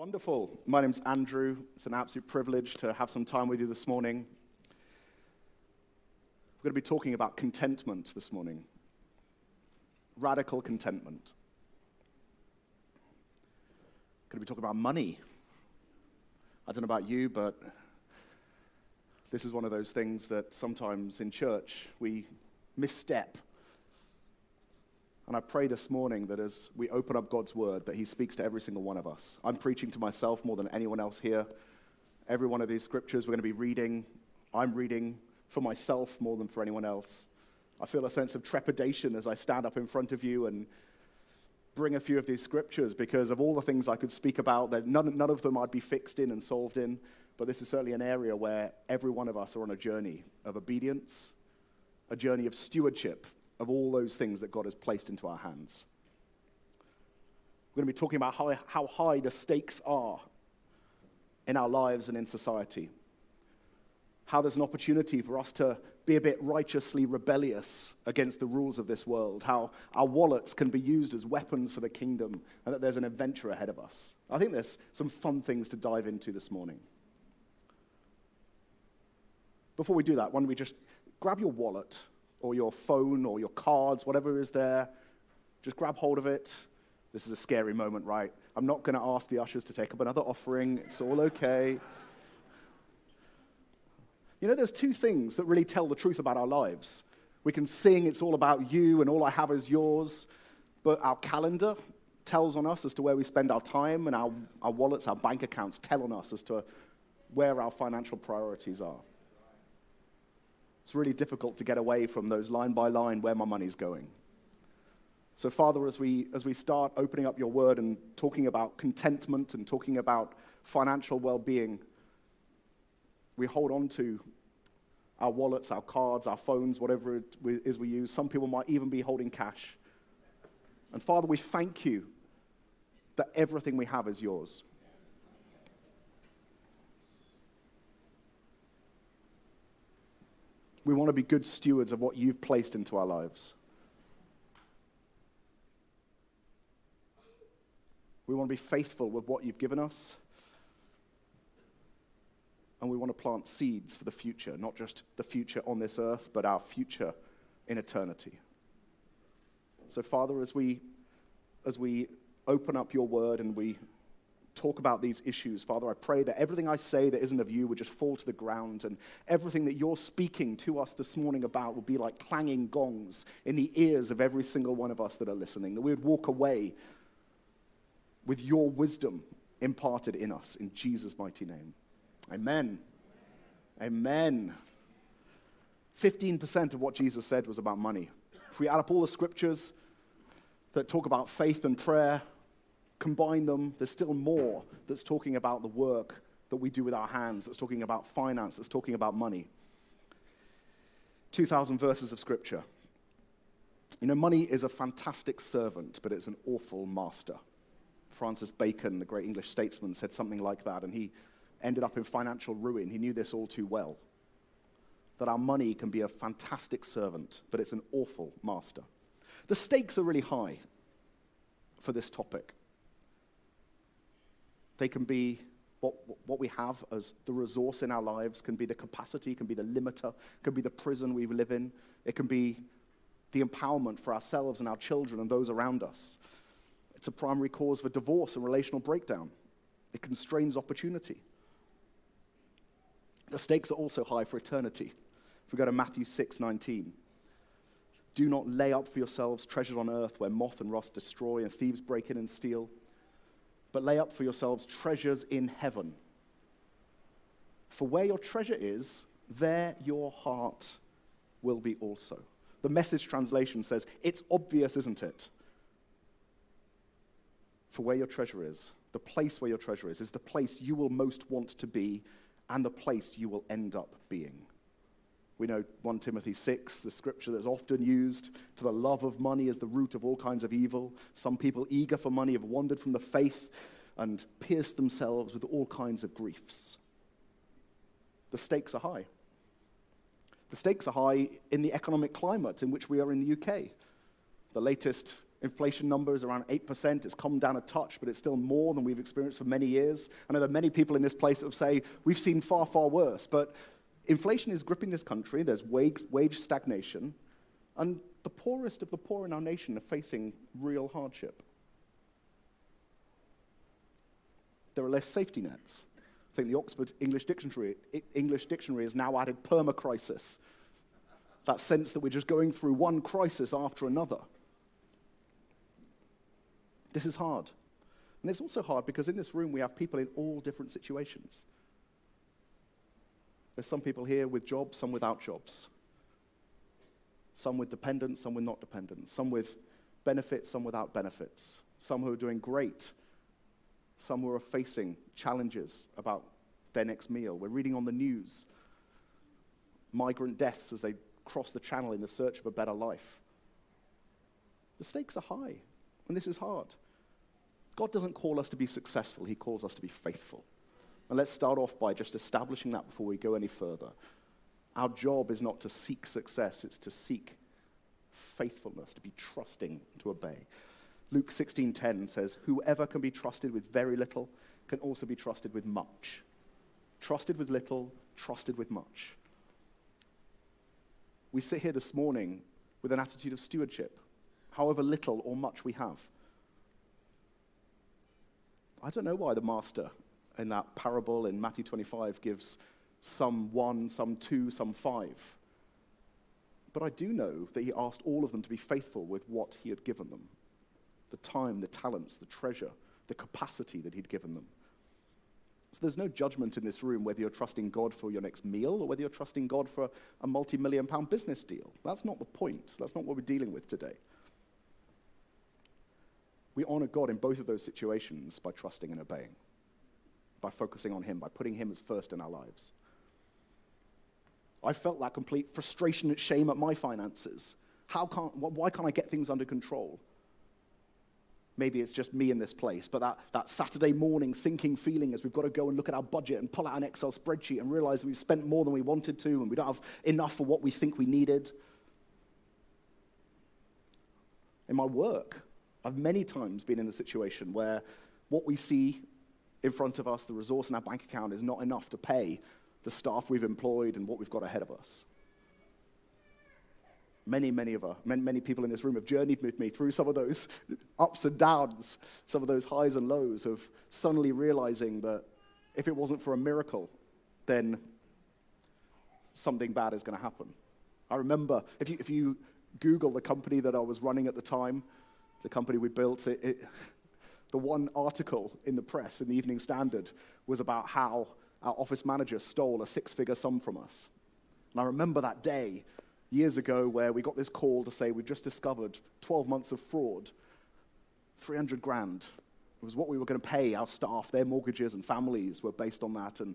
Wonderful. My name's Andrew. It's an absolute privilege to have some time with you this morning. We're going to be talking about contentment this morning. Radical contentment. We're going to be talking about money. I don't know about you, but this is one of those things that sometimes in church we misstep and I pray this morning that as we open up God's word, that He speaks to every single one of us. I'm preaching to myself more than anyone else here. Every one of these scriptures we're going to be reading, I'm reading for myself more than for anyone else. I feel a sense of trepidation as I stand up in front of you and bring a few of these scriptures because of all the things I could speak about, that none, none of them I'd be fixed in and solved in. But this is certainly an area where every one of us are on a journey of obedience, a journey of stewardship, of all those things that God has placed into our hands. We're going to be talking about how, how high the stakes are in our lives and in society. How there's an opportunity for us to be a bit righteously rebellious against the rules of this world. How our wallets can be used as weapons for the kingdom, and that there's an adventure ahead of us. I think there's some fun things to dive into this morning. Before we do that, why don't we just grab your wallet or your phone or your cards, whatever is there. Just grab hold of it. This is a scary moment, right? I'm not going to ask the ushers to take up another offering. It's all okay. You know, there's two things that really tell the truth about our lives. We can sing, it's all about you, and all I have is yours. But our calendar tells on us as to where we spend our time, and our, our wallets, our bank accounts tell on us as to where our financial priorities are. It's really difficult to get away from those line by line where my money's going. So, Father, as we, as we start opening up your word and talking about contentment and talking about financial well being, we hold on to our wallets, our cards, our phones, whatever it is we use. Some people might even be holding cash. And Father, we thank you that everything we have is yours. We want to be good stewards of what you've placed into our lives. We want to be faithful with what you've given us. And we want to plant seeds for the future, not just the future on this earth, but our future in eternity. So, Father, as we, as we open up your word and we talk about these issues. Father, I pray that everything I say that isn't of you would just fall to the ground, and everything that you're speaking to us this morning about would be like clanging gongs in the ears of every single one of us that are listening, that we would walk away with your wisdom imparted in us in Jesus' mighty name. Amen. Amen. 15% of what Jesus said was about money. If we add up all the scriptures that talk about faith and prayer, combine them, there's still more that's talking about the work that we do with our hands, that's talking about finance, that's talking about money. 2,000 verses of scripture. You know, money is a fantastic servant, but it's an awful master. Francis Bacon, the great English statesman, said something like that, and he ended up in financial ruin. He knew this all too well. That our money can be a fantastic servant, but it's an awful master. The stakes are really high for this topic. They can be what, what we have as the resource in our lives, can be the capacity, can be the limiter, can be the prison we live in. It can be the empowerment for ourselves and our children and those around us. It's a primary cause for divorce and relational breakdown. It constrains opportunity. The stakes are also high for eternity. If we go to Matthew 6 19, do not lay up for yourselves treasures on earth where moth and rust destroy and thieves break in and steal but lay up for yourselves treasures in heaven. For where your treasure is, there your heart will be also. The message translation says, It's obvious, isn't it? For where your treasure is, the place where your treasure is, is the place you will most want to be and the place you will end up being. We know 1 Timothy 6, the scripture that's often used for the love of money is the root of all kinds of evil. Some people eager for money have wandered from the faith and pierced themselves with all kinds of griefs. The stakes are high. The stakes are high in the economic climate in which we are in the UK. The latest Inflation number is around 8%. It's come down a touch, but it's still more than we've experienced for many years. I know there are many people in this place that say, we've seen far, far worse. But inflation is gripping this country. There's wage, wage stagnation. And the poorest of the poor in our nation are facing real hardship. There are less safety nets. I think the Oxford English Dictionary, English Dictionary has now added permacrisis. That sense that we're just going through one crisis after another. This is hard. And it's also hard because in this room we have people in all different situations. There's some people here with jobs, some without jobs. Some with dependents, some with not dependents. Some with benefits, some without benefits. Some who are doing great, some who are facing challenges about their next meal. We're reading on the news migrant deaths as they cross the channel in the search of a better life. The stakes are high, and this is hard. God doesn't call us to be successful, He calls us to be faithful. And let's start off by just establishing that before we go any further. Our job is not to seek success, it's to seek faithfulness, to be trusting, to obey. Luke 16:10 says, "Whoever can be trusted with very little can also be trusted with much." Trusted with little, trusted with much. We sit here this morning with an attitude of stewardship, however little or much we have. I don't know why the master in that parable in Matthew 25 gives some one, some two, some five. But I do know that he asked all of them to be faithful with what he had given them the time, the talents, the treasure, the capacity that he'd given them. So there's no judgment in this room whether you're trusting God for your next meal or whether you're trusting God for a multi million pound business deal. That's not the point. That's not what we're dealing with today. We honor God in both of those situations by trusting and obeying, by focusing on Him, by putting Him as first in our lives. I felt that complete frustration and shame at my finances. How can't, why can't I get things under control? maybe it's just me in this place, but that, that Saturday morning sinking feeling as we've got to go and look at our budget and pull out an Excel spreadsheet and realize that we've spent more than we wanted to and we don't have enough for what we think we needed. In my work, I've many times been in a situation where what we see in front of us, the resource in our bank account, is not enough to pay the staff we've employed and what we've got ahead of us. Many, many of us, many, many people in this room have journeyed with me through some of those ups and downs, some of those highs and lows of suddenly realizing that if it wasn't for a miracle, then something bad is going to happen. I remember, if you, if you Google the company that I was running at the time, the company we built, it, it, the one article in the press, in the Evening Standard, was about how our office manager stole a six figure sum from us. And I remember that day years ago where we got this call to say we've just discovered 12 months of fraud, 300 grand. It was what we were going to pay our staff, their mortgages and families were based on that. And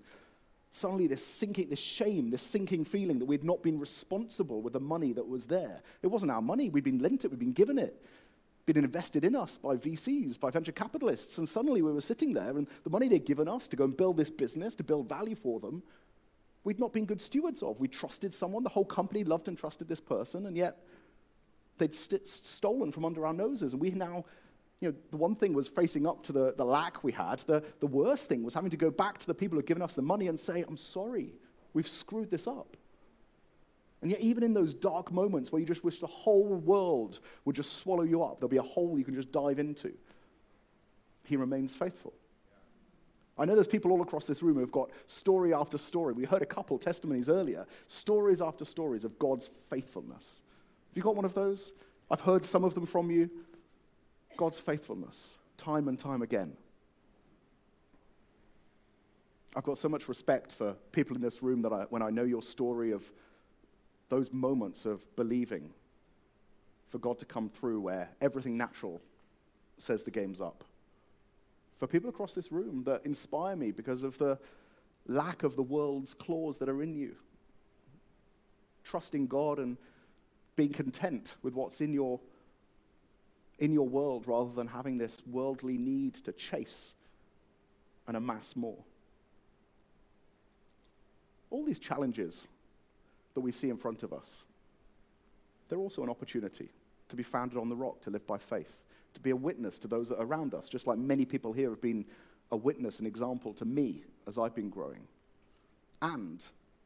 suddenly this sinking, this shame, this sinking feeling that we'd not been responsible with the money that was there. It wasn't our money, we'd been lent it, we'd been given it, been invested in us by VCs, by venture capitalists. And suddenly we were sitting there and the money they'd given us to go and build this business, to build value for them, we'd not been good stewards of. We trusted someone, the whole company loved and trusted this person, and yet they'd st- stolen from under our noses. And we now, you know, the one thing was facing up to the, the lack we had. The, the worst thing was having to go back to the people who'd given us the money and say, I'm sorry, we've screwed this up. And yet, even in those dark moments where you just wish the whole world would just swallow you up, there'll be a hole you can just dive into, he remains faithful. I know there's people all across this room who've got story after story. We heard a couple testimonies earlier, stories after stories of God's faithfulness. Have you got one of those? I've heard some of them from you. God's faithfulness, time and time again. I've got so much respect for people in this room that I, when I know your story of those moments of believing for God to come through where everything natural says the game's up for people across this room that inspire me because of the lack of the world's claws that are in you. Trusting God and being content with what's in your, in your world rather than having this worldly need to chase and amass more. All these challenges that we see in front of us, they're also an opportunity. to be founded on the rock, to live by faith, to be a witness to those that are around us, just like many people here have been a witness, an example to me as I've been growing. And,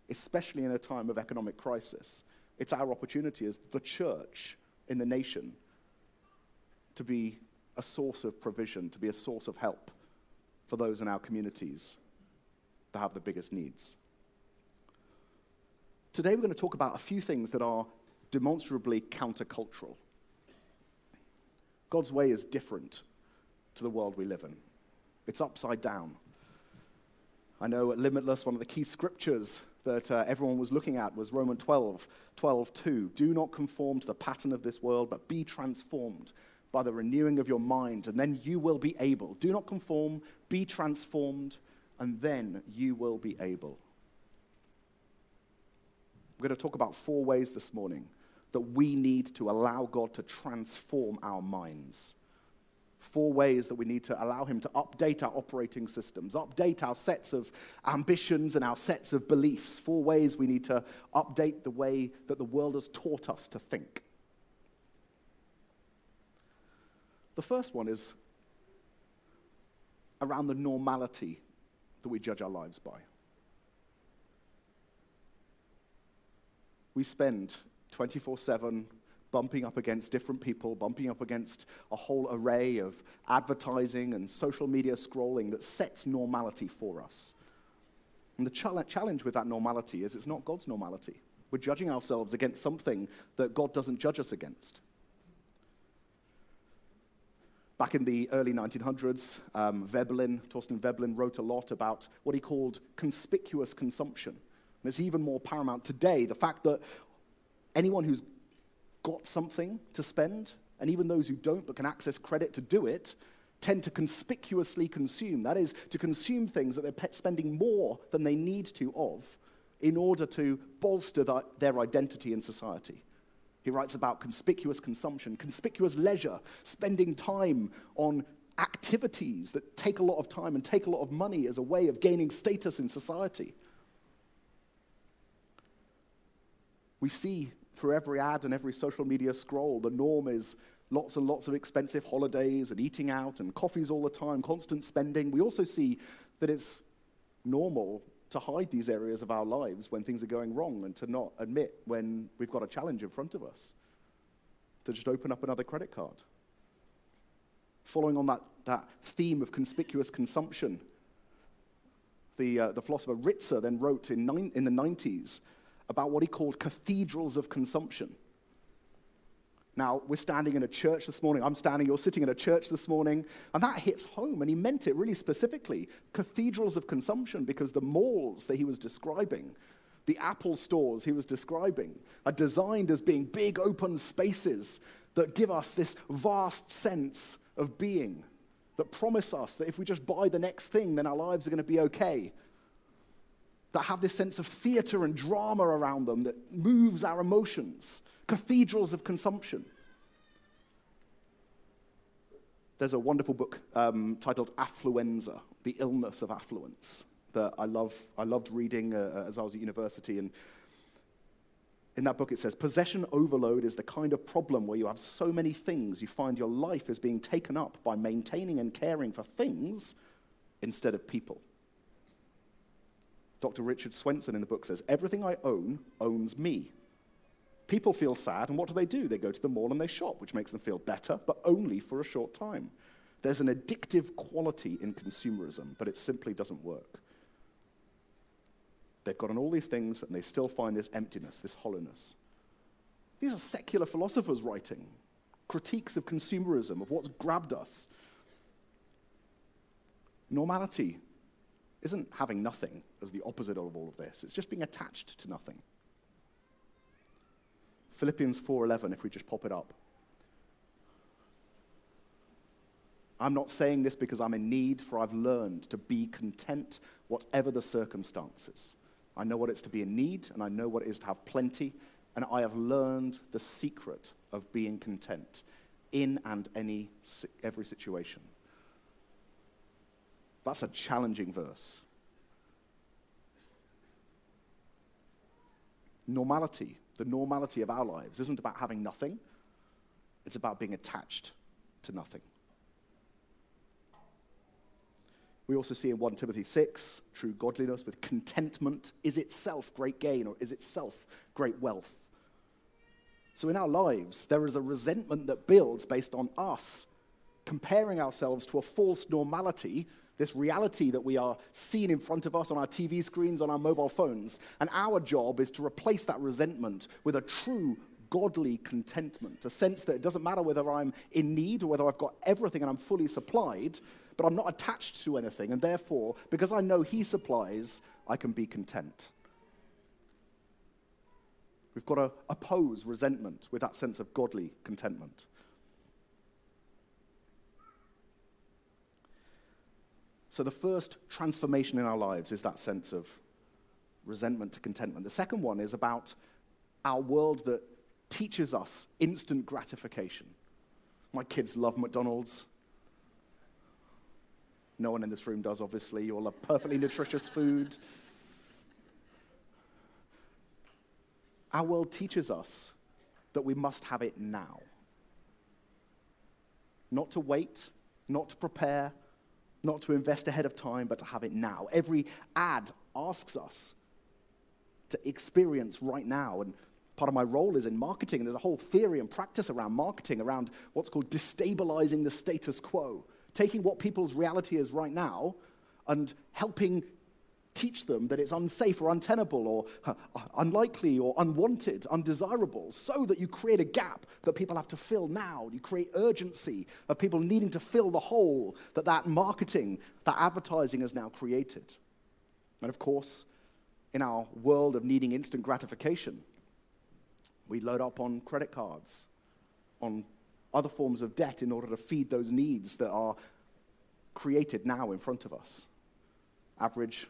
especially in a time of economic crisis, it's our opportunity as the church in the nation to be a source of provision, to be a source of help for those in our communities that have the biggest needs. Today, we're going to talk about a few things that are demonstrably countercultural. God's way is different to the world we live in, it's upside down. I know at Limitless, one of the key scriptures that uh, everyone was looking at was Romans 12, 12, 2. Do not conform to the pattern of this world, but be transformed by the renewing of your mind, and then you will be able. Do not conform, be transformed, and then you will be able. We're going to talk about four ways this morning that we need to allow God to transform our minds. Four ways that we need to allow Him to update our operating systems, update our sets of ambitions and our sets of beliefs. Four ways we need to update the way that the world has taught us to think. The first one is around the normality that we judge our lives by. We spend 24 7 bumping up against different people, bumping up against a whole array of advertising and social media scrolling that sets normality for us. And the challenge with that normality is it's not God's normality. We're judging ourselves against something that God doesn't judge us against. Back in the early 1900s, um, Veblen, Thorstein Veblen, wrote a lot about what he called conspicuous consumption. And it's even more paramount today the fact that anyone who's got something to spend, and even those who don't but can access credit to do it, tend to conspicuously consume. That is, to consume things that they're spending more than they need to of in order to bolster their identity in society. He writes about conspicuous consumption, conspicuous leisure, spending time on activities that take a lot of time and take a lot of money as a way of gaining status in society. We see through every ad and every social media scroll, the norm is lots and lots of expensive holidays and eating out and coffees all the time, constant spending. We also see that it's normal to hide these areas of our lives when things are going wrong and to not admit when we've got a challenge in front of us, to just open up another credit card. Following on that, that theme of conspicuous consumption, the, uh, the philosopher Ritzer then wrote in, in the 90s about what he called cathedrals of consumption. Now, we're standing in a church this morning. I'm standing, you're sitting in a church this morning, and that hits home, and he meant it really specifically. Cathedrals of consumption, because the malls that he was describing, the Apple stores he was describing, are designed as being big open spaces that give us this vast sense of being, that promise us that if we just buy the next thing, then our lives are going to be okay. That have this sense of theater and drama around them that moves our emotions cathedrals of consumption. There's a wonderful book um, titled Affluenza, The Illness of Affluence, that I, love, I loved reading uh, as I was at university. And in that book, it says Possession overload is the kind of problem where you have so many things, you find your life is being taken up by maintaining and caring for things instead of people. Dr. Richard Swenson in the book says, Everything I own owns me. People feel sad, and what do they do? They go to the mall and they shop, which makes them feel better, but only for a short time. There's an addictive quality in consumerism, but it simply doesn't work. They've gotten all these things, and they still find this emptiness, this hollowness. These are secular philosophers writing critiques of consumerism, of what's grabbed us. Normality isn't having nothing as the opposite of all of this, it's just being attached to nothing. Philippians 4:11 if we just pop it up. I'm not saying this because I'm in need, for I've learned to be content whatever the circumstances. I know what it's to be in need, and I know what it is to have plenty, and I have learned the secret of being content in and any every situation. That's a challenging verse. Normality the normality of our lives isn't about having nothing, It's about being attached to nothing. We also see in 1 Timothy 6 true godliness with contentment is itself great gain or is itself great wealth. So in our lives, there is a resentment that builds based on us comparing ourselves to a false normality, this reality that we are seeing in front of us on our TV screens, on our mobile phones. And our job is to replace that resentment with a true godly contentment, a sense that it doesn't matter whether I'm in need or whether I've got everything and I'm fully supplied, but I'm not attached to anything. And therefore, because I know He supplies, I can be content. We've got to oppose resentment with that sense of godly contentment. So, the first transformation in our lives is that sense of resentment to contentment. The second one is about our world that teaches us instant gratification. My kids love McDonald's. No one in this room does, obviously. You all love perfectly nutritious food. Our world teaches us that we must have it now. Not to wait, not to prepare, not to invest ahead of time, but to have it now. Every ad asks us to experience right now. And part of my role is in marketing, and there's a whole theory and practice around marketing, around what's called destabilizing the status quo, taking what people's reality is right now and helping teach them that it's unsafe or untenable or uh, unlikely or unwanted, undesirable, so that you create a gap that people have to fill now. You create urgency of people needing to fill the hole that that marketing, that advertising has now created. And of course, in our world of needing instant gratification, we load up on credit cards, on other forms of debt in order to feed those needs that are created now in front of us. Average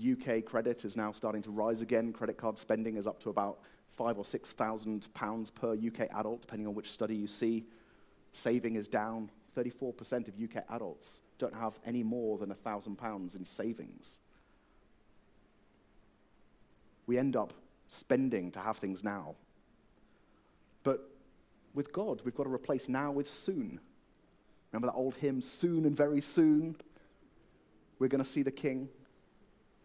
UK credit is now starting to rise again. Credit card spending is up to about five or six thousand pounds per UK adult, depending on which study you see. Saving is down. 34% of UK adults don't have any more than thousand pounds in savings. We end up spending to have things now. But with God, we've got to replace now with soon. Remember that old hymn, soon and very soon? We're going to see the King.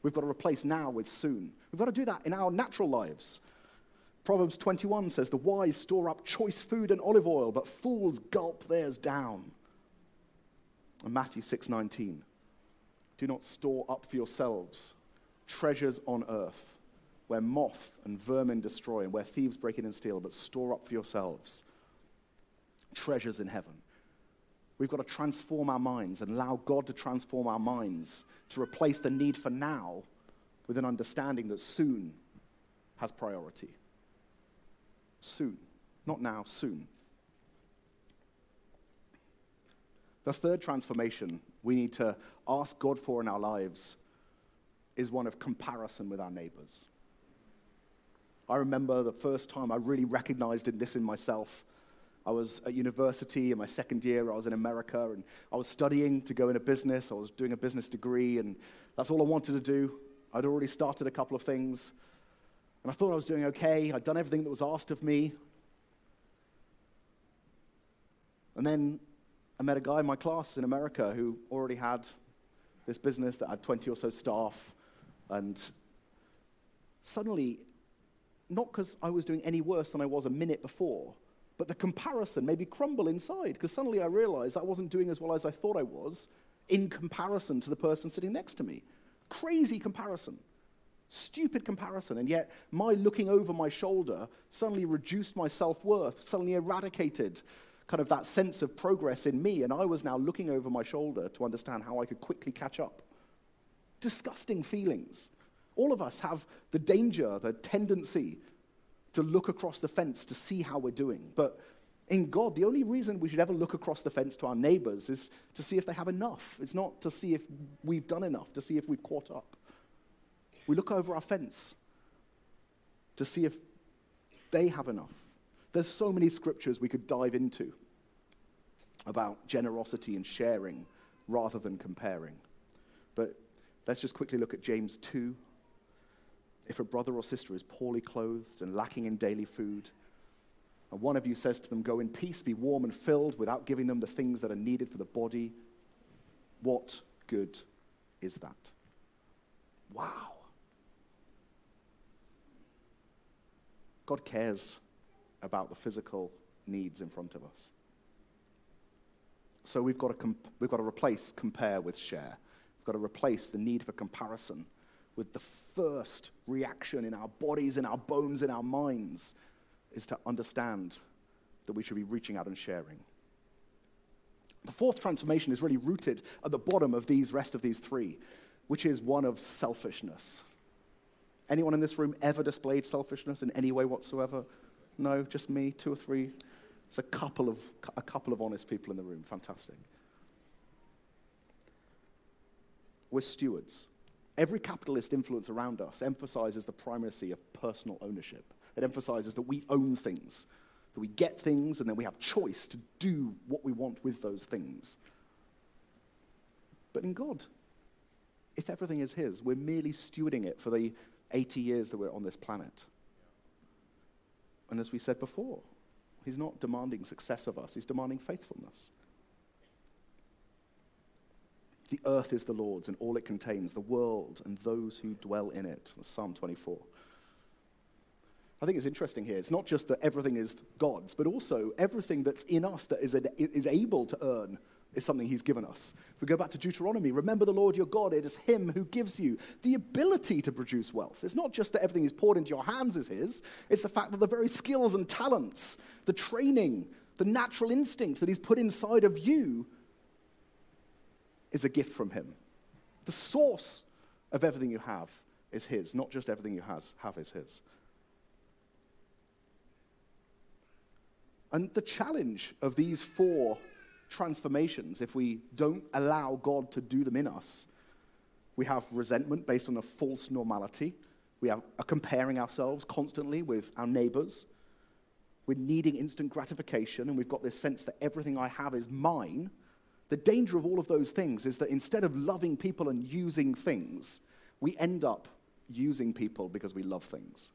We've got to replace now with soon. We've got to do that in our natural lives. Proverbs 21 says, The wise store up choice food and olive oil, but fools gulp theirs down. And Matthew 6:19, Do not store up for yourselves treasures on earth, where moth and vermin destroy and where thieves break in and steal, but store up for yourselves treasures in heaven. We've got to transform our minds and allow God to transform our minds to replace the need for now with an understanding that soon has priority. Soon. Not now, soon. The third transformation we need to ask God for in our lives is one of comparison with our neighbors. I remember the first time I really recognized in this in myself I was at university in my second year. I was in America and I was studying to go into business. I was doing a business degree, and that's all I wanted to do. I'd already started a couple of things, and I thought I was doing okay. I'd done everything that was asked of me. And then I met a guy in my class in America who already had this business that had 20 or so staff. And suddenly, not because I was doing any worse than I was a minute before, but the comparison made me crumble inside because suddenly I realized I wasn't doing as well as I thought I was in comparison to the person sitting next to me. Crazy comparison. Stupid comparison. And yet, my looking over my shoulder suddenly reduced my self worth, suddenly eradicated kind of that sense of progress in me. And I was now looking over my shoulder to understand how I could quickly catch up. Disgusting feelings. All of us have the danger, the tendency to look across the fence to see how we're doing. But in God, the only reason we should ever look across the fence to our neighbors is to see if they have enough. It's not to see if we've done enough, to see if we've caught up. We look over our fence to see if they have enough. There's so many scriptures we could dive into about generosity and sharing rather than comparing. But let's just quickly look at James 2, if a brother or sister is poorly clothed and lacking in daily food, And one of you says to them, Go in peace, be warm and filled, without giving them the things that are needed for the body. What good is that? Wow. God cares about the physical needs in front of us. So we've got to, comp- we've got to replace compare with share. We've got to replace the need for comparison with the first reaction in our bodies, in our bones, in our minds is to understand that we should be reaching out and sharing. The fourth transformation is really rooted at the bottom of these rest of these three, which is one of selfishness. Anyone in this room ever displayed selfishness in any way whatsoever? No, just me, two or three. It's a couple of a couple of honest people in the room. Fantastic. We're stewards. Every capitalist influence around us emphasizes the primacy of personal ownership. It emphasizes that we own things, that we get things, and then we have choice to do what we want with those things. But in God, if everything is His, we're merely stewarding it for the 80 years that we're on this planet. And as we said before, He's not demanding success of us, He's demanding faithfulness. The earth is the Lord's and all it contains, the world and those who dwell in it. Psalm 24. I think it's interesting here. It's not just that everything is God's, but also everything that's in us that is, a, is able to earn is something He's given us. If we go back to Deuteronomy, remember the Lord your God, it is Him who gives you the ability to produce wealth. It's not just that everything is poured into your hands is His, it's the fact that the very skills and talents, the training, the natural instincts that He's put inside of you is a gift from Him. The source of everything you have is His, not just everything you has, have is His. And the challenge of these four transformations, if we don't allow God to do them in us, we have resentment based on a false normality. We are comparing ourselves constantly with our neighbors. We're needing instant gratification, and we've got this sense that everything I have is mine the danger of all of those things is that instead of loving people and using things, we end up using people because we love things.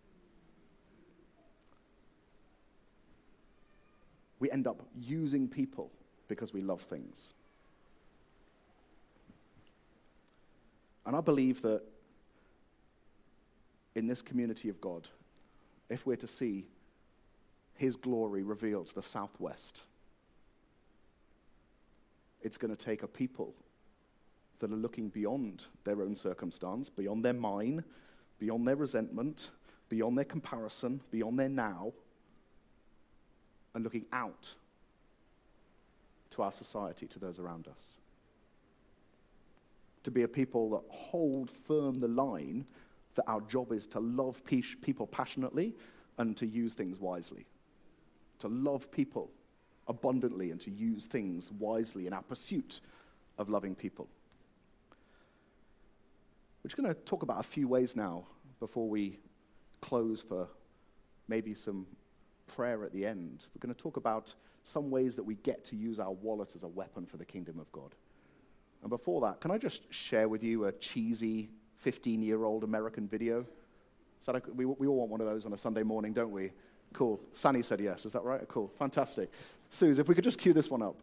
We end up using people because we love things. And I believe that in this community of God, if we're to see His glory revealed to the southwest, it's going to take a people that are looking beyond their own circumstance, beyond their mine, beyond their resentment, beyond their comparison, beyond their now, and looking out to our society, to those around us. To be a people that hold firm the line that our job is to love people passionately and to use things wisely. To love people abundantly and to use things wisely in our pursuit of loving people. We're just going to talk about a few ways now before we close for maybe some prayer at the end. We're going to talk about some ways that we get to use our wallet as a weapon for the kingdom of God. And before that, can I just share with you a cheesy 15 year old American video? So we, we all want one of those on a Sunday morning, don't we? Cool. Sunny said yes. Is that right? Cool. Fantastic. Suze, if we could just cue this one up.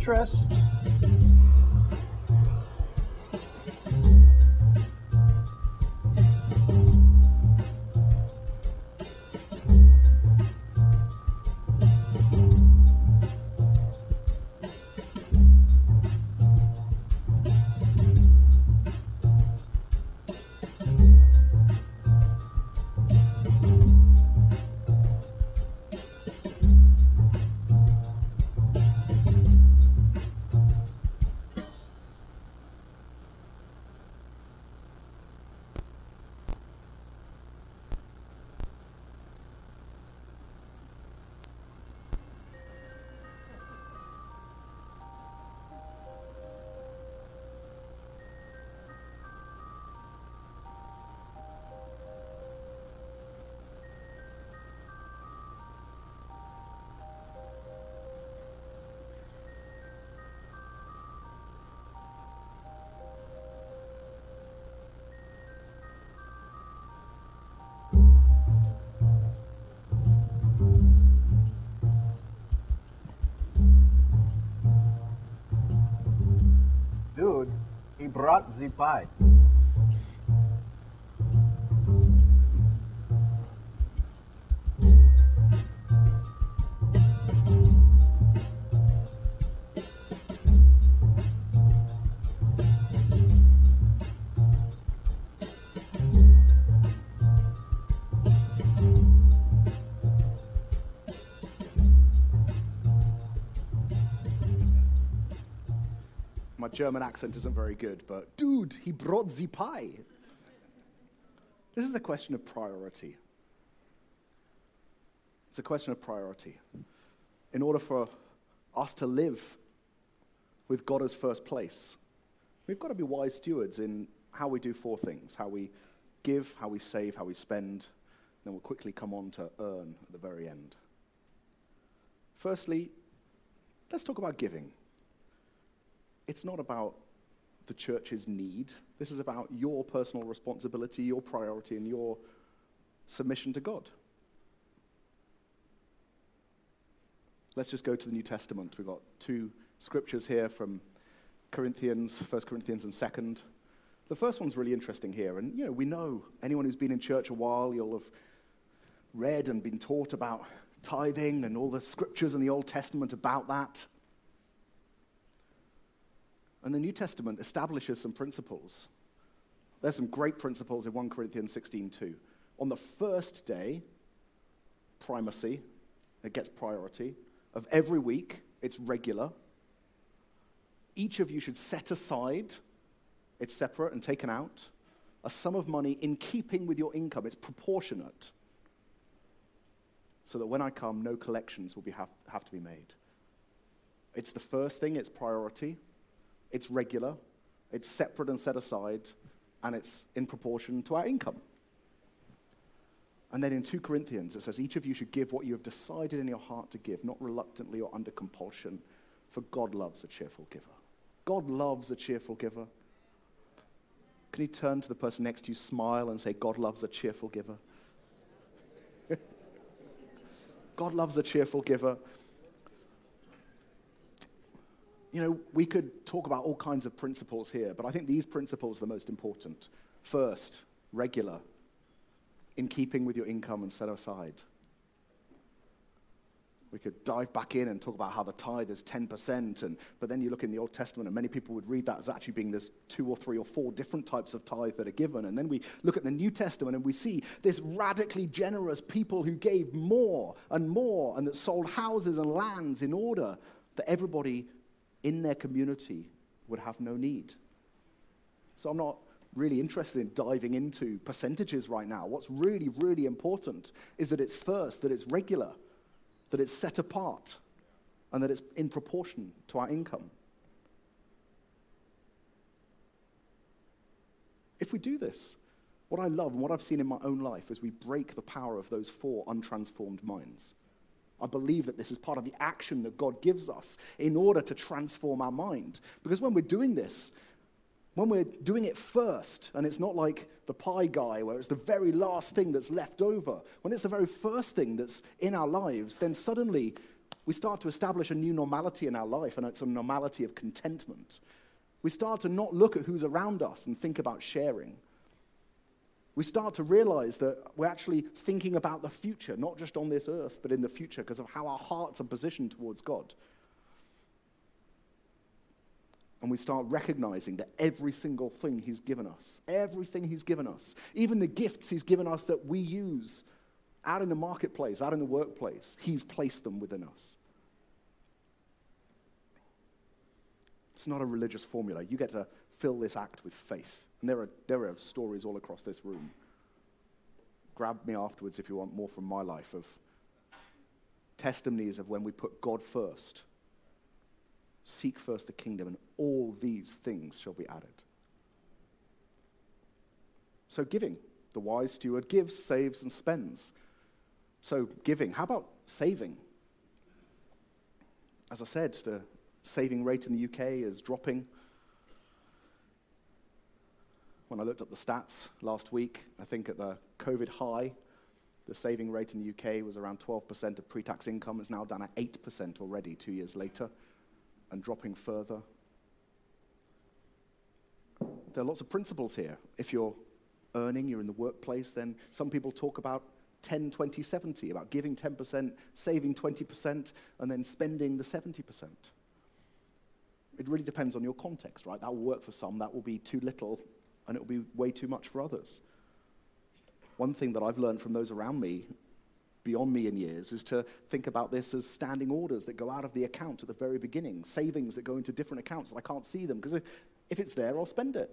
Interest. Brought the pie. My German accent isn't very good, but dude, he brought the pie. This is a question of priority. It's a question of priority. In order for us to live with God as first place, we've got to be wise stewards in how we do four things how we give, how we save, how we spend, then we'll quickly come on to earn at the very end. Firstly, let's talk about giving it's not about the church's need. This is about your personal responsibility, your priority, and your submission to God. Let's just go to the New Testament. We've got two scriptures here from Corinthians, 1 Corinthians and 2nd. The first one's really interesting here. And, you know, we know anyone who's been in church a while, you'll have read and been taught about tithing and all the scriptures in the Old Testament about that. And the New Testament establishes some principles. There's some great principles in 1 Corinthians 16:2. On the first day, primacy, it gets priority, of every week, it's regular. Each of you should set aside, it's separate and taken out, a sum of money in keeping with your income. It's proportionate. So that when I come, no collections will be have, have to be made. It's the first thing, it's priority it's regular, it's separate and set aside, and it's in proportion to our income. And then in 2 Corinthians, it says, Each of you should give what you have decided in your heart to give, not reluctantly or under compulsion, for God loves a cheerful giver. God loves a cheerful giver. Can you turn to the person next to you, smile, and say, God loves a cheerful giver? God loves a cheerful giver you know, we could talk about all kinds of principles here, but I think these principles are the most important. First, regular, in keeping with your income and set aside. We could dive back in and talk about how the tithe is 10%, and, but then you look in the Old Testament, and many people would read that as actually being there's two or three or four different types of tithe that are given. And then we look at the New Testament, and we see this radically generous people who gave more and more, and that sold houses and lands in order that everybody in their community would have no need. So I'm not really interested in diving into percentages right now. What's really, really important is that it's first, that it's regular, that it's set apart, and that it's in proportion to our income. If we do this, what I love and what I've seen in my own life is we break the power of those four untransformed minds. I believe that this is part of the action that God gives us in order to transform our mind. Because when we're doing this, when we're doing it first, and it's not like the pie guy where it's the very last thing that's left over, when it's the very first thing that's in our lives, then suddenly we start to establish a new normality in our life, and it's a normality of contentment. We start to not look at who's around us and think about sharing we start to realize that we're actually thinking about the future, not just on this earth, but in the future because of how our hearts are positioned towards God. And we start recognizing that every single thing He's given us, everything He's given us, even the gifts He's given us that we use out in the marketplace, out in the workplace, He's placed them within us. It's not a religious formula. You get to fill this act with faith. And there are, there are stories all across this room. Grab me afterwards if you want more from my life of testimonies of when we put God first. Seek first the kingdom, and all these things shall be added. So, giving. The wise steward gives, saves, and spends. So, giving. How about saving? As I said, the saving rate in the UK is dropping when I looked at the stats last week, I think at the COVID high, the saving rate in the UK was around 12% of pre tax income. It's now down at 8% already two years later and dropping further. there are lots of principles here. If you're earning, you're in the workplace, then some people talk about 10, 20, 70, about giving 10%, saving 20%, and then spending the 70%. It really depends on your context, right? That will work for some, that will be too little, and it will be way too much for others. One thing that I've learned from those around me, beyond me in years, is to think about this as standing orders that go out of the account at the very beginning, savings that go into different accounts that I can't see them, because if, if it's there, I'll spend it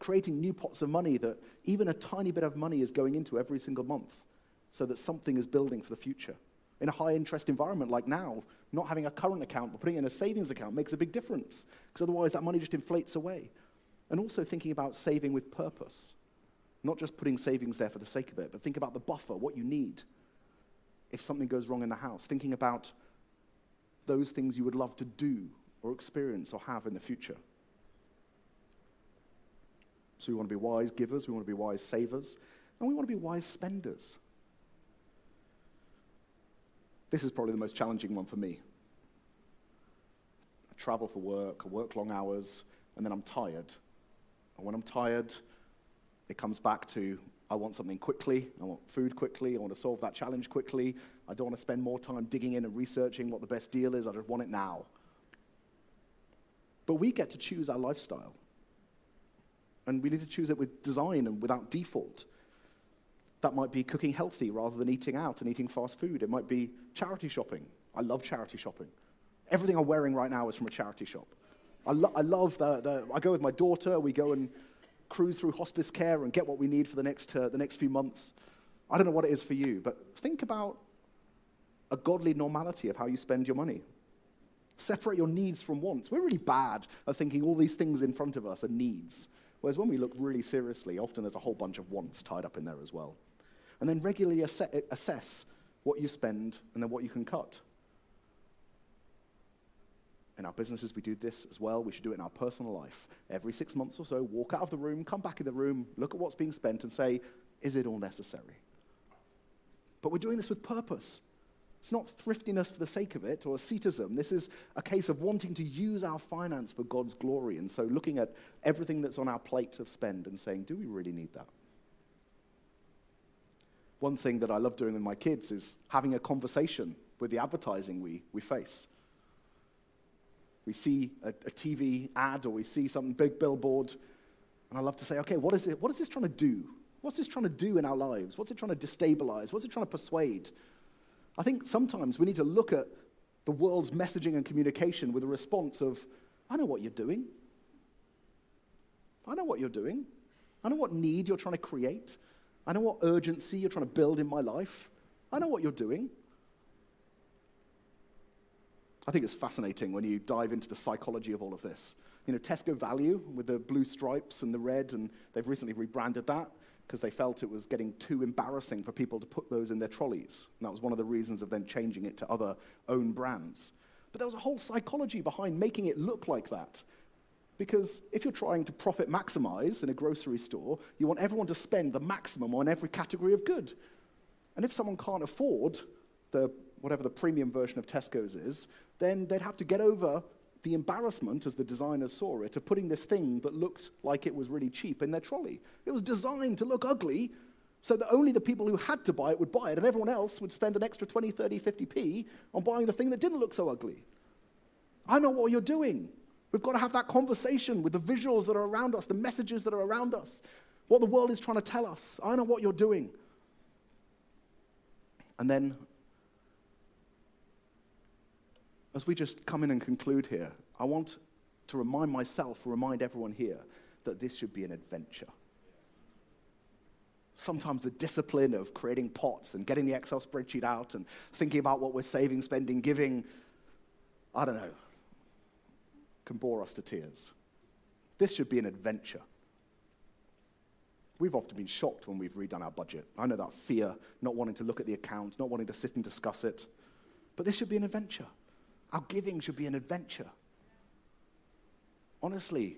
creating new pots of money that even a tiny bit of money is going into every single month so that something is building for the future. In a high interest environment like now, not having a current account but putting it in a savings account makes a big difference because otherwise that money just inflates away. And also thinking about saving with purpose, not just putting savings there for the sake of it, but think about the buffer, what you need if something goes wrong in the house, thinking about those things you would love to do or experience or have in the future. So we want to be wise givers, we want to be wise savers, and we want to be wise spenders. This is probably the most challenging one for me. I travel for work, I work long hours, and then I'm tired. And when I'm tired, it comes back to I want something quickly, I want food quickly, I want to solve that challenge quickly. I don't want to spend more time digging in and researching what the best deal is, I just want it now. But we get to choose our lifestyle and we need to choose it with design and without default. That might be cooking healthy rather than eating out and eating fast food. It might be charity shopping. I love charity shopping. Everything I'm wearing right now is from a charity shop. I, lo- I love the, the, I go with my daughter, we go and cruise through hospice care and get what we need for the next, uh, the next few months. I don't know what it is for you, but think about a godly normality of how you spend your money. Separate your needs from wants. We're really bad at thinking all these things in front of us are needs. Whereas when we look really seriously, often there's a whole bunch of wants tied up in there as well. And then regularly assess what you spend and then what you can cut. In our businesses, we do this as well. We should do it in our personal life. Every six months or so, walk out of the room, come back in the room, look at what's being spent, and say, is it all necessary? But we're doing this with purpose. It's not thriftiness for the sake of it or asceticism. This is a case of wanting to use our finance for God's glory. And so looking at everything that's on our plate of spend and saying, do we really need that? One thing that I love doing with my kids is having a conversation with the advertising we, we face. We see a, a TV ad or we see some big billboard, and I love to say, okay, what is, it, what is this trying to do? What's this trying to do in our lives? What's it trying to destabilize? What's it trying to persuade? I think sometimes we need to look at the world's messaging and communication with a response of, I know what you're doing. I know what you're doing. I know what need you're trying to create. I know what urgency you're trying to build in my life. I know what you're doing. I think it's fascinating when you dive into the psychology of all of this. You know, Tesco Value with the blue stripes and the red, and they've recently rebranded that because they felt it was getting too embarrassing for people to put those in their trolleys. And that was one of the reasons of then changing it to other own brands. But there was a whole psychology behind making it look like that. Because if you're trying to profit maximize in a grocery store, you want everyone to spend the maximum on every category of good. And if someone can't afford the whatever the premium version of Tesco's is, then they'd have to get over the embarrassment, as the designers saw it, of putting this thing that looked like it was really cheap in their trolley. It was designed to look ugly so that only the people who had to buy it would buy it, and everyone else would spend an extra 20, 30, 50p on buying the thing that didn't look so ugly. I know what you're doing. We've got to have that conversation with the visuals that are around us, the messages that are around us, what the world is trying to tell us. I know what you're doing. And then as we just come in and conclude here, I want to remind myself, remind everyone here, that this should be an adventure. Sometimes the discipline of creating pots and getting the Excel spreadsheet out and thinking about what we're saving, spending, giving, I don't know, can bore us to tears. This should be an adventure. We've often been shocked when we've redone our budget. I know that fear, not wanting to look at the account, not wanting to sit and discuss it. But this should be an adventure. Our giving should be an adventure. Honestly,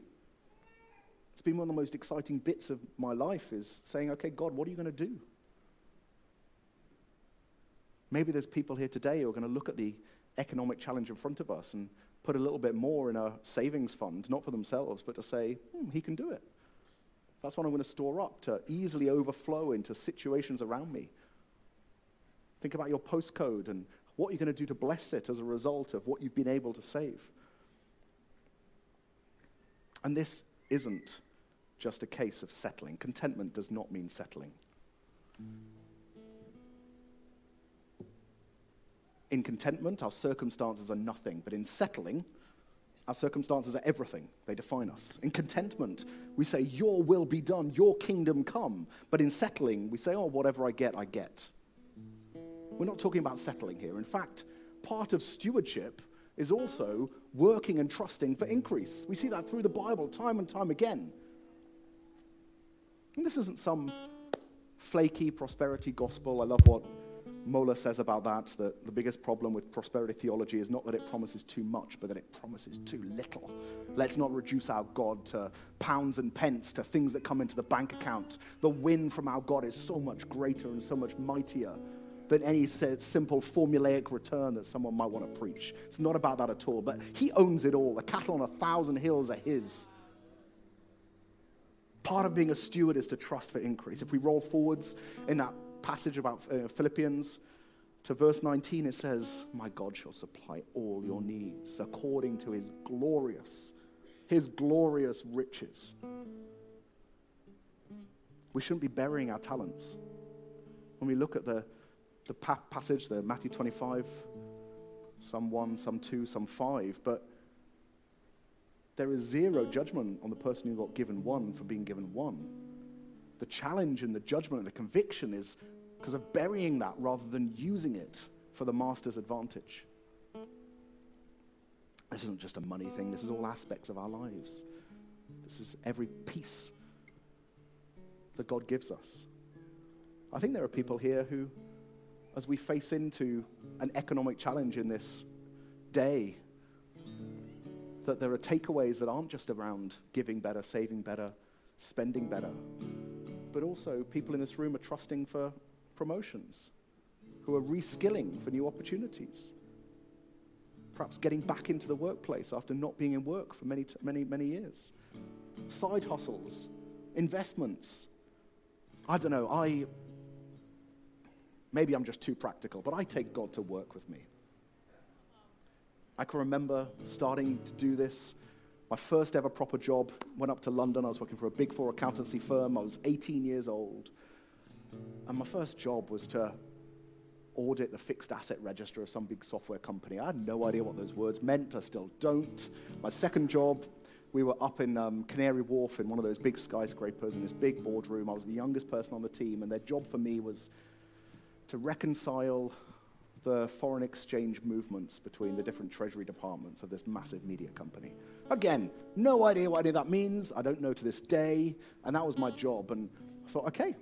it's been one of the most exciting bits of my life is saying, okay, God, what are you going to do? Maybe there's people here today who are going to look at the economic challenge in front of us and put a little bit more in a savings fund, not for themselves, but to say, hmm, he can do it. That's what I'm going to store up to easily overflow into situations around me. Think about your postcode and what you're going to do to bless it as a result of what you've been able to save. And this isn't just a case of settling. Contentment does not mean settling. In contentment, our circumstances are nothing, but in settling, our circumstances are everything. They define us. In contentment, we say, Your will be done, your kingdom come. But in settling, we say, Oh, whatever I get, I get. We're not talking about settling here. In fact, part of stewardship is also working and trusting for increase. We see that through the Bible time and time again. And this isn't some flaky prosperity gospel. I love what Mohler says about that, that the biggest problem with prosperity theology is not that it promises too much, but that it promises too little. Let's not reduce our God to pounds and pence, to things that come into the bank account. The win from our God is so much greater and so much mightier than any simple formulaic return that someone might want to preach. It's not about that at all, but He owns it all. The cattle on a thousand hills are His. Part of being a steward is to trust for increase. If we roll forwards in that passage about uh, Philippians to verse 19, it says, My God shall supply all your needs according to his glorious, his glorious riches. We shouldn't be burying our talents. When we look at the, the pa- passage, the Matthew 25, some one, some two, some five, but there is zero judgment on the person who got given one for being given one. The challenge and the judgment and the conviction is because of burying that rather than using it for the master's advantage. This isn't just a money thing, this is all aspects of our lives. This is every piece that God gives us. I think there are people here who, as we face into an economic challenge in this day, that there are takeaways that aren't just around giving better, saving better, spending better, but also people in this room are trusting for promotions, who are reskilling for new opportunities, perhaps getting back into the workplace after not being in work for many, many, many years, side hustles, investments. I don't know, I maybe I'm just too practical, but I take God to work with me. I can remember starting to do this. My first ever proper job went up to London. I was working for a big four accountancy firm. I was 18 years old. And my first job was to audit the fixed asset register of some big software company. I had no idea what those words meant. I still don't. My second job, we were up in um, Canary Wharf in one of those big skyscrapers in this big boardroom. I was the youngest person on the team, and their job for me was to reconcile the foreign exchange movements between the different treasury departments of this massive media company. Again, no idea what any of that means. I don't know to this day. And that was my job. And I thought, okay,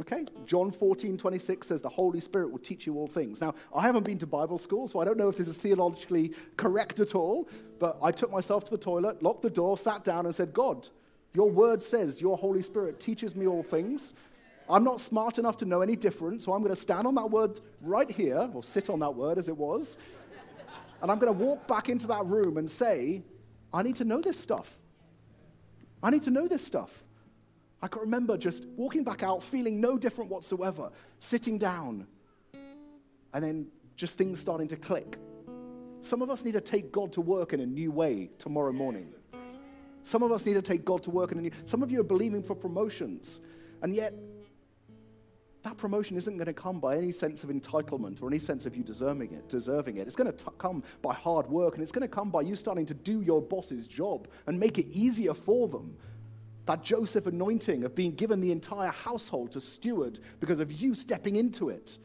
Okay, John 14, 26 says the Holy Spirit will teach you all things. Now, I haven't been to Bible school, so I don't know if this is theologically correct at all, but I took myself to the toilet, locked the door, sat down, and said, God, your word says your Holy Spirit teaches me all things. I'm not smart enough to know any different, so I'm going to stand on that word right here, or sit on that word as it was, and I'm going to walk back into that room and say, I need to know this stuff. I need to know this stuff. I can remember just walking back out, feeling no different whatsoever, sitting down, and then just things starting to click. Some of us need to take God to work in a new way tomorrow morning. Some of us need to take God to work in a new Some of you are believing for promotions, and yet that promotion isn't going to come by any sense of entitlement or any sense of you deserving it. Deserving it. It's going to t- come by hard work, and it's going to come by you starting to do your boss's job and make it easier for them that Joseph anointing of being given the entire household to steward because of you stepping into it.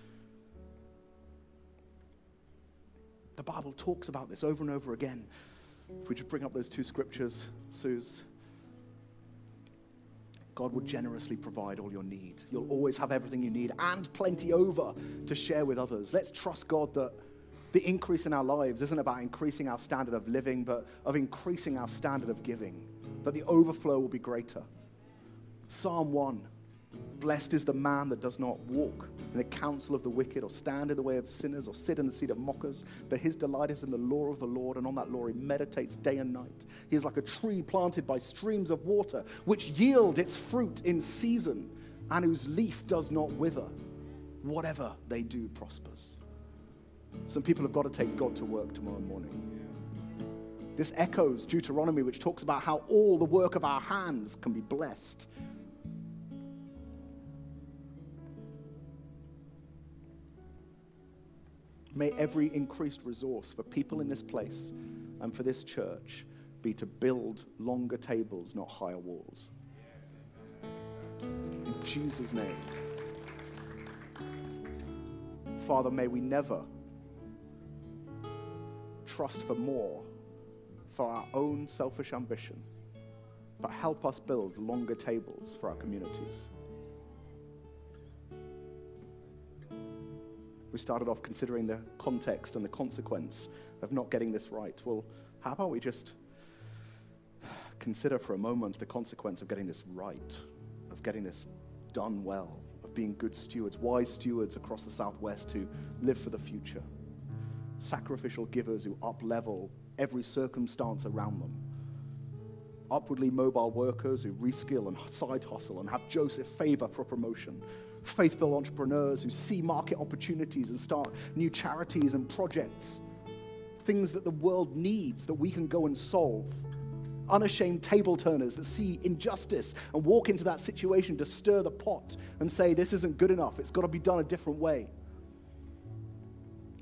The Bible talks about this over and over again. If we just bring up those two scriptures, Suze. God will generously provide all your need. You'll always have everything you need and plenty over to share with others. Let's trust God that the increase in our lives isn't about increasing our standard of living, but of increasing our standard of giving that the overflow will be greater. Psalm 1 Blessed is the man that does not walk in the counsel of the wicked, or stand in the way of sinners, or sit in the seat of mockers. But his delight is in the law of the Lord, and on that law he meditates day and night. He is like a tree planted by streams of water, which yield its fruit in season, and whose leaf does not wither. Whatever they do prospers. Some people have got to take God to work tomorrow morning. This echoes Deuteronomy, which talks about how all the work of our hands can be blessed. May every increased resource for people in this place and for this church be to build longer tables, not higher walls. In Jesus' name. Father, may we never trust for more for our own selfish ambition, but help us build longer tables for our communities. We started off considering the context and the consequence of not getting this right. Well, how about we just consider for a moment the consequence of getting this right, of getting this done well, of being good stewards, wise stewards across the Southwest who live for the future, sacrificial givers who up level every circumstance around them, upwardly mobile workers who reskill and side hustle and have Joseph favor for promotion, faithful entrepreneurs who see market opportunities and start new charities and projects, things that the world needs that we can go and solve. Unashamed table turners that see injustice and walk into that situation to stir the pot and say, This isn't good enough, it's got to be done a different way.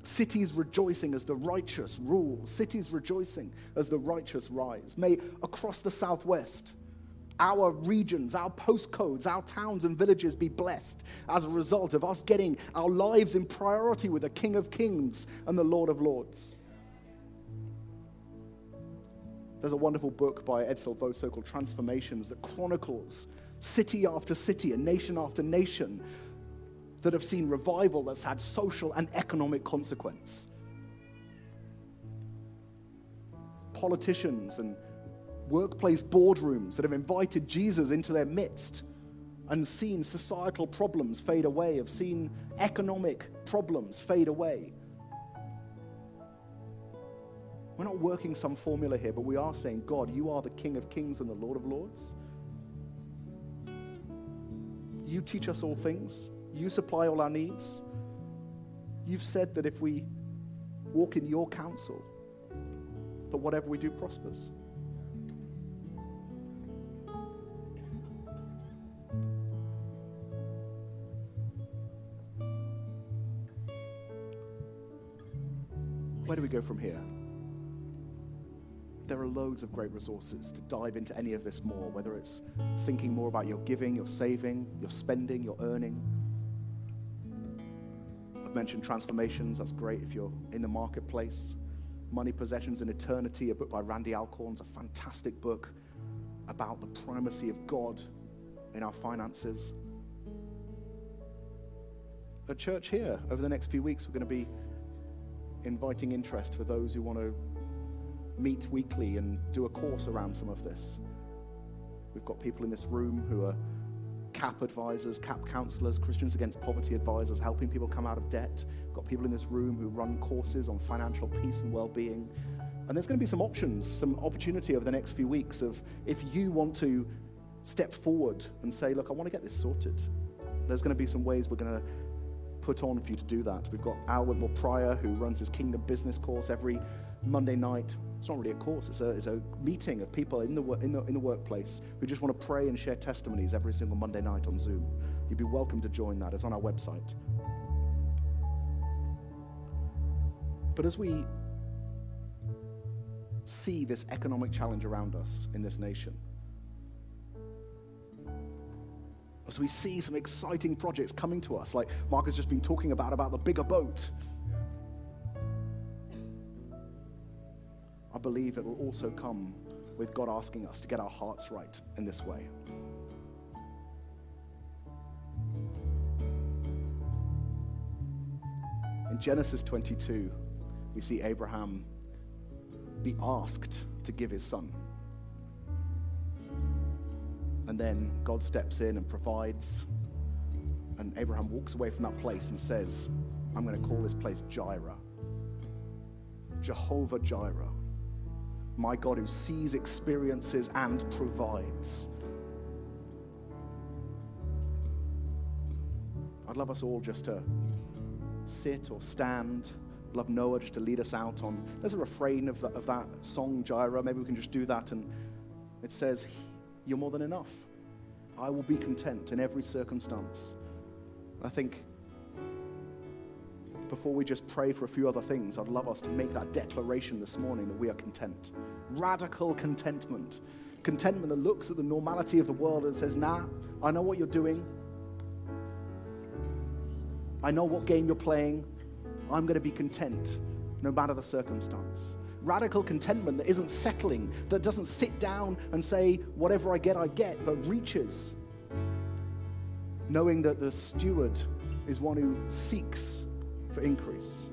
Cities rejoicing as the righteous rule, cities rejoicing as the righteous rise. May across the Southwest, our regions, our postcodes, our towns and villages be blessed as a result of us getting our lives in priority with the King of Kings and the Lord of Lords. There's a wonderful book by Ed Silvoso called Transformations that chronicles city after city and nation after nation that have seen revival that's had social and economic consequence. Politicians and workplace boardrooms that have invited Jesus into their midst and seen societal problems fade away, have seen economic problems fade away. We're not working some formula here, but we are saying, God, you are the King of kings and the Lord of lords. You teach us all things, you supply all our needs. You've said that if we walk in your counsel, that whatever we do prospers. Where do we go from here? There are loads of great resources to dive into any of this more, whether it's thinking more about your giving, your saving, your spending, your earning. I've mentioned transformations, that's great if you're in the marketplace. Money, Possessions, and Eternity, a book by Randy Alcorn, is a fantastic book about the primacy of God in our finances. At church here, over the next few weeks, we're going to be inviting interest for those who want to meet weekly and do a course around some of this. We've got people in this room who are CAP advisors, CAP counselors, Christians Against Poverty advisors, helping people come out of debt. We've got people in this room who run courses on financial peace and well being. And there's going to be some options, some opportunity over the next few weeks of if you want to step forward and say, Look, I want to get this sorted. There's going to be some ways we're going to put on for you to do that. We've got Al Whitmore Pryor, who runs his Kingdom Business course every Monday night. It's not really a course, it's a, it's a meeting of people in the, in, the, in the workplace who just want to pray and share testimonies every single Monday night on Zoom. You'd be welcome to join that. It's on our website. But as we see this economic challenge around us in this nation, as we see some exciting projects coming to us, like Mark has just been talking about, about the bigger boat. I believe it will also come with God asking us to get our hearts right in this way. In Genesis 22, we see Abraham be asked to give his son. And then God steps in and provides And Abraham walks away from that place and says, I'm going to call this place Jireh. Jehovah Jireh. My God who sees, experiences, and provides. I'd love us all just to sit or stand. I'd love Noah just to lead us out on. There's a refrain of, the, of that song, Jireh. Maybe we can just do that. And it says, You're more than enough. I will be content in every circumstance. I think before we just pray for a few other things, I'd love us to make that declaration this morning that we are content. Radical contentment. Contentment that looks at the normality of the world and says, Nah, I know what you're doing. I know what game you're playing. I'm going to be content no matter the circumstance. Radical contentment that isn't settling, that doesn't sit down and say, whatever I get, I get, but reaches. Knowing that the steward is one who seeks for increase.